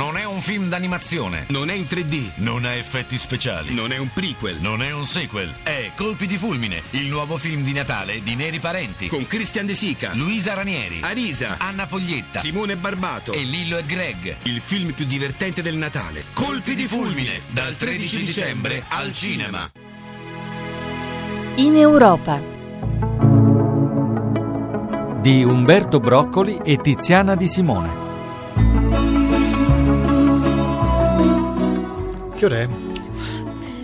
Non è un film d'animazione. Non è in 3D. Non ha effetti speciali. Non è un prequel. Non è un sequel. È Colpi di fulmine, il nuovo film di Natale di Neri Parenti. Con Christian De Sica, Luisa Ranieri, Arisa, Anna Foglietta Simone Barbato. e Lillo e Greg. Il film più divertente del Natale. Colpi di fulmine, dal 13 dicembre al cinema. In Europa di Umberto Broccoli e Tiziana Di Simone. Che ora è?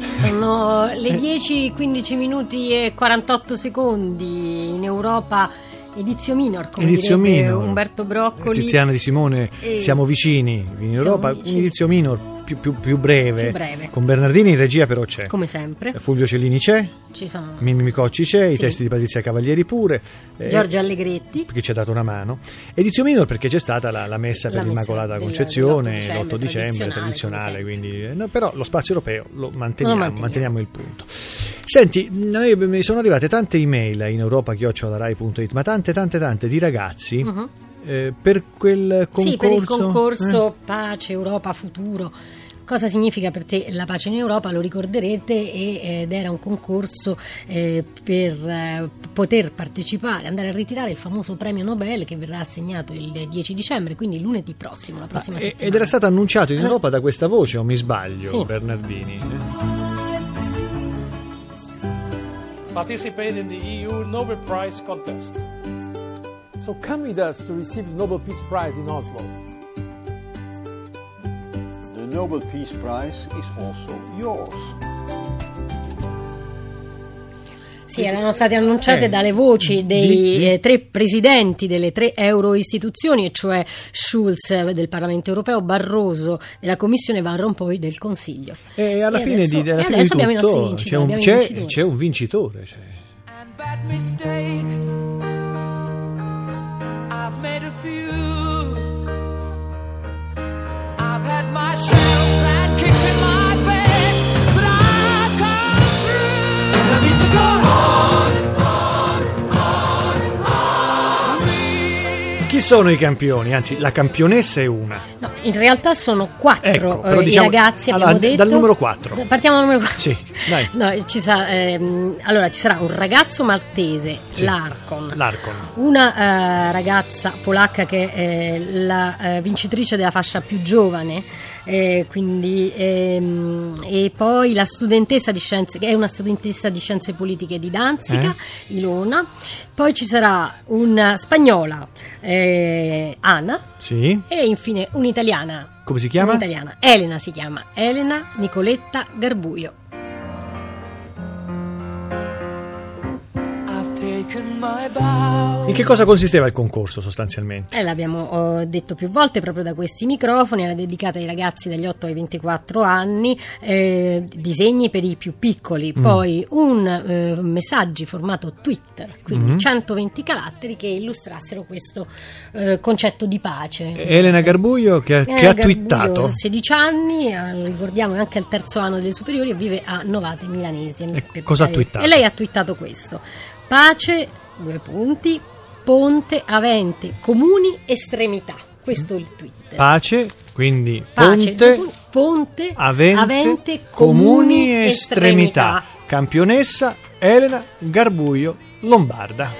Sono le 10, 15 minuti e 48 secondi in Europa. Edizio minor, come Edizio minor. Umberto Broccoli. Tiziana Di Simone, siamo vicini in Europa. vicini. Edizio minor più, più- più breve. Più breve. Con Bernardini in regia, però c'è. Come sempre, Fulvio Cellini c'è, ci sono Mimmi Micocci c'è, i Sì. testi di Patrizia Cavalieri pure. eh, Giorgio Allegretti. perché ci ha dato una mano. Edizio minor perché c'è stata la, la messa per La messa l'Immacolata del- Concezione dell'8 l'8 dicembre, dicembre, tradizionale, quindi, eh, no, però lo spazio europeo lo manteniamo, Lo manteniamo. manteniamo il punto. Senti, noi, mi sono arrivate tante email in europa.rai.it, ma tante tante tante di ragazzi Mhm. eh, per quel concorso. Sì, per il eh? concorso Pace, Europa, Futuro. Cosa significa per te la pace in Europa? Lo ricorderete ed era un concorso eh, per eh, poter partecipare, andare a ritirare il famoso premio Nobel che verrà assegnato il 10 dicembre, quindi lunedì prossimo, la prossima Ah, settimana. ed era stato annunciato in. Europa da questa voce, o mi sbaglio, Sì. Bernardini? participate in the EU Nobel Prize contest. So come with us to receive the Nobel Peace Prize in Oslo. The Nobel Peace Prize is also yours. Sì, erano state annunciate Eh, dalle voci dei di- di- eh, tre presidenti delle tre euro istituzioni, e cioè Schulz del Parlamento europeo, Barroso della Commissione Van Rompuy del Consiglio. E alla E fine, adesso- di, alla fine adesso di abbiamo i nostri tutto vincitori, c'è un, c'è- vincitori. c'è un vincitore. and bad mistakes. I've made a few. Sono i campioni? Anzi, la campionessa è una. No, in realtà sono quattro Ecco, eh, però i diciamo- ragazzi, allora, abbiamo detto. dal numero quattro. Partiamo dal numero 4. Sì, dai. No, ci sa- ehm, allora, ci sarà un ragazzo maltese, Sì. Larkon. L'Arcon. Una eh, ragazza polacca che è la eh, vincitrice della fascia più giovane, eh, quindi, ehm, e poi la studentessa di scienze, che è una studentessa di scienze politiche di Danzica, Eh? Ilona. Poi ci sarà una spagnola, eh, Anna, Sì. e infine un'italiana. Come si chiama? Un'italiana. Elena si chiama. Elena Nicoletta Garbuio. In che cosa consisteva il concorso sostanzialmente? E l'abbiamo eh, detto più volte proprio da questi microfoni, era dedicata ai ragazzi dagli 8 ai 24 anni, eh, disegni per i più piccoli, Mm. poi un eh, messaggi formato Twitter, quindi Mhm. 120 caratteri che illustrassero questo eh, concetto di pace. Elena Garbuio che ha, che ha Garbuio, twittato. 16 anni, eh, ricordiamo è anche al terzo anno delle superiori e vive a Novate Milanese. E cosa ha eh, twittato? E lei ha twittato questo: pace, due punti, ponte, avente, comuni, estremità. Questo è il tweet. Pace, quindi Pace, ponte, punti, ponte, avente, avente, comuni e estremità. Campionessa Elena Garbuio Lombarda.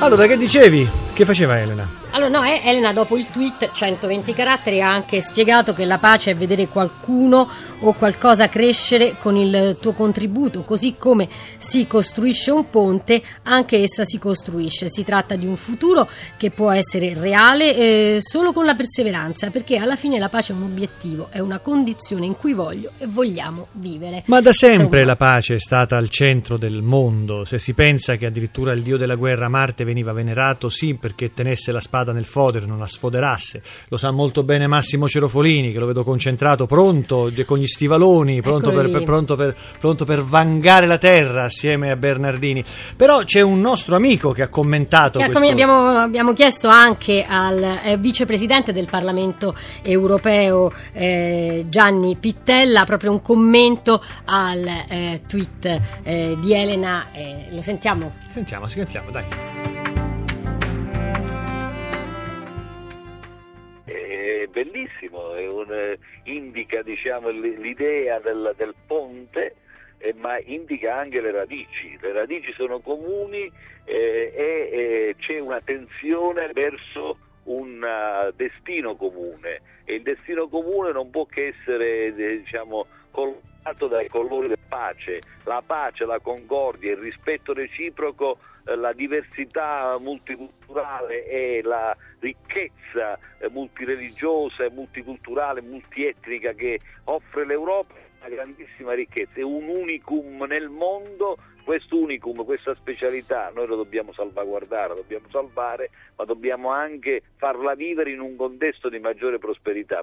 Allora, che dicevi? Che faceva Elena? Allora, no, eh, Elena dopo il tweet 120 caratteri ha anche spiegato che la pace è vedere qualcuno o qualcosa crescere con il tuo contributo, così come si costruisce un ponte, anche essa si costruisce. Si tratta di un futuro che può essere reale eh, solo con la perseveranza, perché alla fine la pace è un obiettivo, è una condizione in cui voglio e vogliamo vivere. Ma da sempre Insomma, la pace è stata al centro del mondo. Se si pensa che addirittura il dio della guerra Marte veniva venerato sì perché tenesse la spada spada nel fodero, non la sfoderasse. Lo sa molto bene Massimo Cerofolini, che lo vedo concentrato, pronto, con gli stivaloni, pronto Eccolo per, per- pronto, per, pronto per vangare la terra assieme a Bernardini. Però c'è un nostro amico che ha commentato Che, questo... abbiamo, abbiamo chiesto anche al eh, vicepresidente del Parlamento europeo eh, Gianni Pittella proprio un commento al eh, tweet eh, di Elena. eh, lo sentiamo? Sentiamo, sentiamo, dai. Bellissimo, un, eh, indica diciamo, l'idea del, del ponte, eh, ma indica anche le radici. Le radici sono comuni eh, e eh, c'è una tensione verso un eh, destino comune e il destino comune non può che essere diciamo, colorato dai colori della pace, la pace, la concordia, il rispetto reciproco, eh, la diversità multiculturale e la ricchezza eh, multireligiosa multiculturale, multietnica che offre l'Europa è una grandissima ricchezza, è un unicum nel mondo, questo unicum, questa specialità noi lo dobbiamo salvaguardare, lo dobbiamo salvare, ma dobbiamo anche farla vivere in un contesto di maggiore prosperità.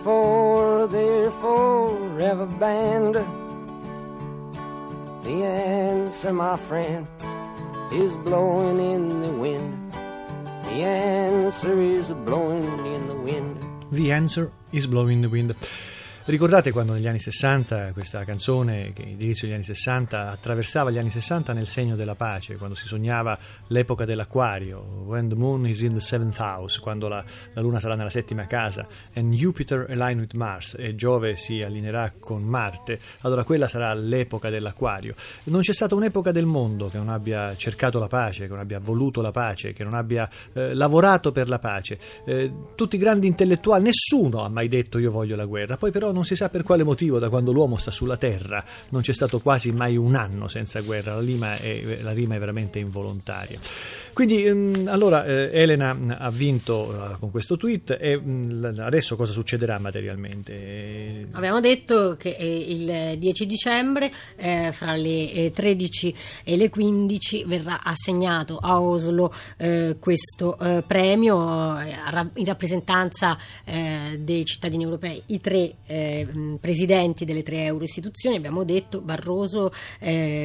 before they're forever banned? The answer, my friend, is blowing in the wind. The answer is blowing in the wind. The answer is blowing in the wind. Ricordate quando negli anni 60 questa canzone, che all'inizio degli anni 60 attraversava gli anni 60 nel segno della pace, quando si sognava l'epoca dell'acquario, when the moon is in the seventh house, quando la, la luna sarà nella settima casa, and Jupiter align with Mars, e Giove si allineerà con Marte, allora quella sarà l'epoca dell'acquario. Non c'è stata un'epoca del mondo che non abbia cercato la pace, che non abbia voluto la pace, che non abbia eh, lavorato per la pace. Eh, tutti i grandi intellettuali, nessuno ha mai detto io voglio la guerra, poi però non si sa per quale motivo da quando l'uomo sta sulla terra non c'è stato quasi mai un anno senza guerra, la rima è, la rima è veramente involontaria. Quindi ehm, allora eh, Elena ha vinto eh, con questo tweet e adesso cosa succederà materialmente? Eh, Abbiamo detto che il 10 dicembre fra le eh, 13 e le 15 verrà assegnato a Oslo questo premio in rappresentanza dei cittadini europei, i tre presidenti delle tre euro istituzioni, abbiamo detto Barroso,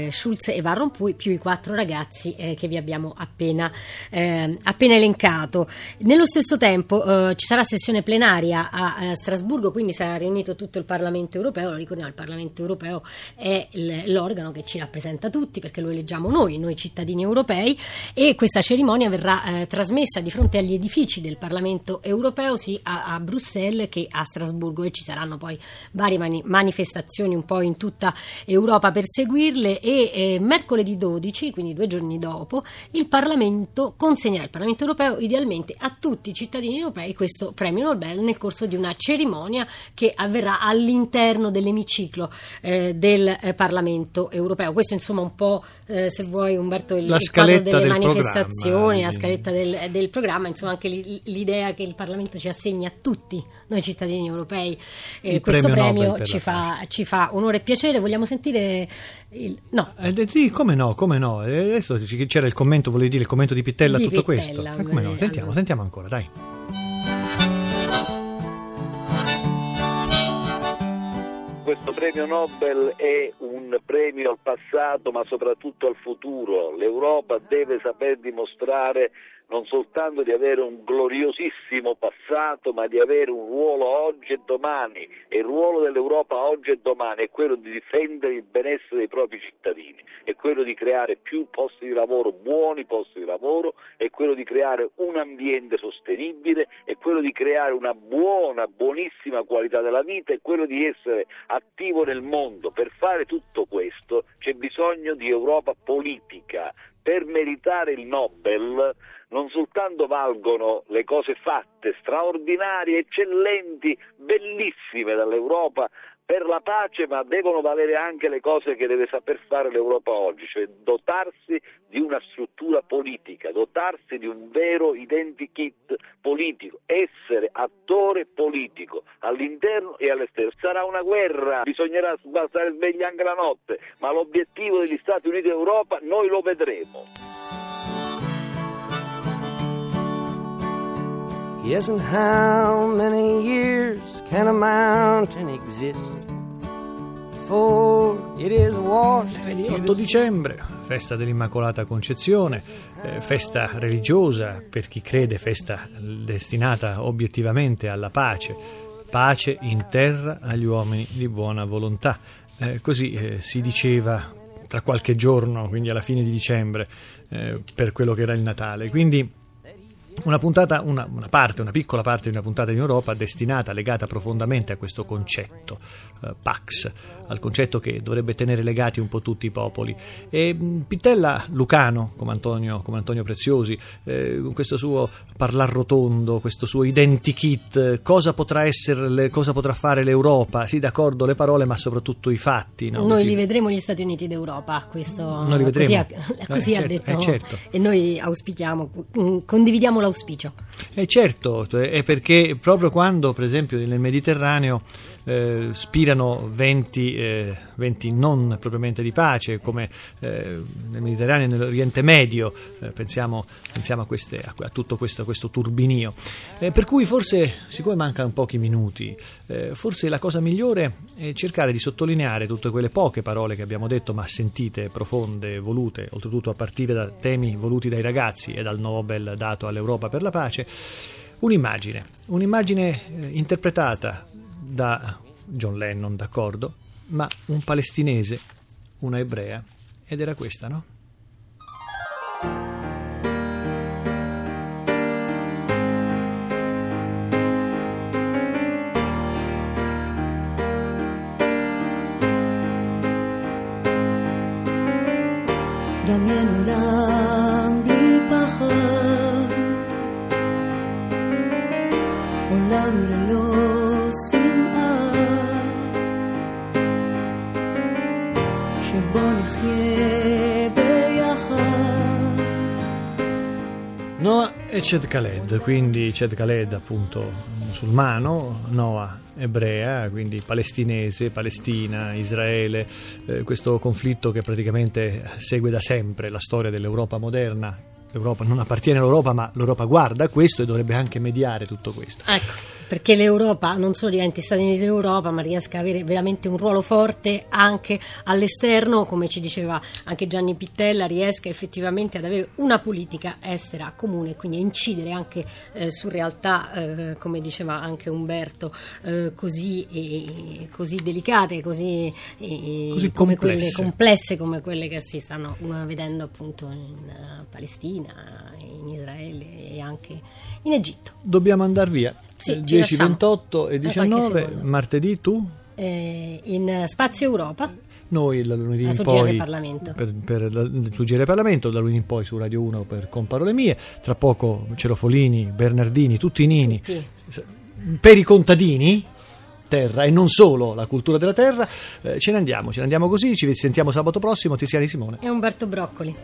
Schulz e Van Rompuy, più i quattro ragazzi che vi abbiamo appena, eh, appena elencato. Nello stesso tempo eh, ci sarà sessione plenaria a, eh, Strasburgo, quindi sarà riunito tutto il Parlamento europeo. Lo ricordiamo, il Parlamento europeo è l'organo che ci rappresenta tutti perché lo eleggiamo noi, noi cittadini europei, e questa cerimonia verrà eh, trasmessa di fronte agli edifici del Parlamento europeo, sia a, a Bruxelles che a Strasburgo, e ci saranno poi varie mani- manifestazioni un po' in tutta Europa per seguirle. E eh, mercoledì 12, quindi due giorni dopo, il Parlamento consegnerà il Parlamento europeo idealmente a tutti i cittadini europei questo premio Nobel nel corso di una cerimonia che avverrà all'interno dell'emiciclo eh, del eh, Parlamento europeo. Questo insomma un po' eh, se vuoi Umberto il, La il quadro delle del manifestazioni, la scaletta del, del programma, insomma anche l'i- l'idea che il Parlamento ci assegni a tutti noi cittadini europei eh, questo premio premio, ci, fa, ci fa onore e piacere. Vogliamo sentire il... No, Eh, sì, come no, come no. Eh, Adesso c'era il commento, volevi dire il commento di Pittella a tutto Pittella, questo. Eh, come no? Sentiamo, allora. sentiamo ancora, dai. Questo premio Nobel è un premio al passato ma soprattutto al futuro. L'Europa deve saper dimostrare non soltanto di avere un gloriosissimo passato, ma di avere un ruolo oggi e domani. E il ruolo dell'Europa oggi e domani è quello di difendere il benessere dei propri cittadini, è quello di creare più posti di lavoro, buoni posti di lavoro, è quello di creare un ambiente sostenibile, è quello di creare una buona, buonissima qualità della vita, è quello di essere attivo nel mondo. Per fare tutto questo c'è bisogno di Europa politica. Per meritare il Nobel non soltanto valgono le cose fatte, straordinarie, eccellenti, bellissime dall'Europa per la pace, ma devono valere anche le cose che deve saper fare l'Europa oggi, cioè dotarsi di una struttura politica, dotarsi di un vero identikit politico, essere attore politico all'interno e all'esterno. Sarà una guerra, bisognerà stare svegli anche la notte, ma l'obiettivo degli Stati Uniti d'Europa noi lo vedremo. Yes, can a mountain exist into 8 the dicembre, festa dell'Immacolata Concezione, eh, festa religiosa per chi crede, festa destinata obiettivamente alla pace, pace in terra agli uomini di buona volontà. Eh, così eh, si diceva tra qualche giorno, quindi alla fine di dicembre, eh, per quello che era il Natale. Quindi una puntata, una, una, parte, una piccola parte di una puntata in Europa destinata, legata profondamente a questo concetto, eh, Pax, al concetto che dovrebbe tenere legati un po' tutti i popoli. E mh, Pittella Lucano, come Antonio, come Antonio Preziosi, eh, con questo suo parlar rotondo, questo suo identikit, cosa potrà, essere, cosa potrà fare l'Europa? Sì, d'accordo, le parole, ma soprattutto i fatti. No? Noi Sì. li vedremo gli Stati Uniti d'Europa, questo Noi li vedremo. così, ha, così Eh, ha certo, detto. eh, certo. E noi auspichiamo, mm, condividiamo l'auspicio. Eh certo, è perché proprio quando, per esempio, nel Mediterraneo eh, spirano venti, eh, venti non propriamente di pace, come eh, nel Mediterraneo e nell'Oriente Medio, eh, pensiamo, pensiamo a, queste- a- a tutto questo, questo turbinio. Eh, per cui forse, siccome mancano pochi minuti, eh, forse la cosa migliore è cercare di sottolineare tutte quelle poche parole che abbiamo detto, ma sentite, profonde, volute, oltretutto a partire da temi voluti dai ragazzi e dal Nobel dato all'Europa per la pace, un'immagine, un'immagine interpretata da John Lennon, d'accordo, ma un palestinese, una ebrea, ed era questa, no? דמיין עולם בלי פחד, עולם ללא שנאה, E Ched Khaled, quindi Ched Khaled appunto musulmano, Noah ebrea, quindi palestinese, Palestina, Israele, eh, questo conflitto che praticamente segue da sempre la storia dell'Europa moderna. L'Europa non appartiene all'Europa, ma l'Europa guarda questo e dovrebbe anche mediare tutto questo. Ecco, perché l'Europa non solo diventi Stati Uniti d'Europa, ma riesca a avere veramente un ruolo forte anche all'esterno, come ci diceva anche Gianni Pittella, riesca effettivamente ad avere una politica estera comune, quindi a incidere anche eh, su realtà, eh, come diceva anche Umberto, eh, così, così delicate, così, Così come quelle complesse. complesse come quelle che si stanno eh, vedendo appunto in eh, Palestina, in Israele e anche in Egitto. Dobbiamo andare via. Sì, Eh, ci 10, lasciamo. 28 e Per qualche 19, secondo. martedì tu? Eh, in Spazio Europa Noi da lunedì in poi Parlamento. per, per la- su GR Parlamento, da lunedì in poi su Radio 1 per Con Parole Mie, tra poco Cerofolini, Bernardini, tutti i nini, Tutti. per i contadini terra e non solo la cultura della terra, Eh, ce ne andiamo, ce ne andiamo così, ci sentiamo sabato prossimo, Tiziani Simone. e Umberto Broccoli.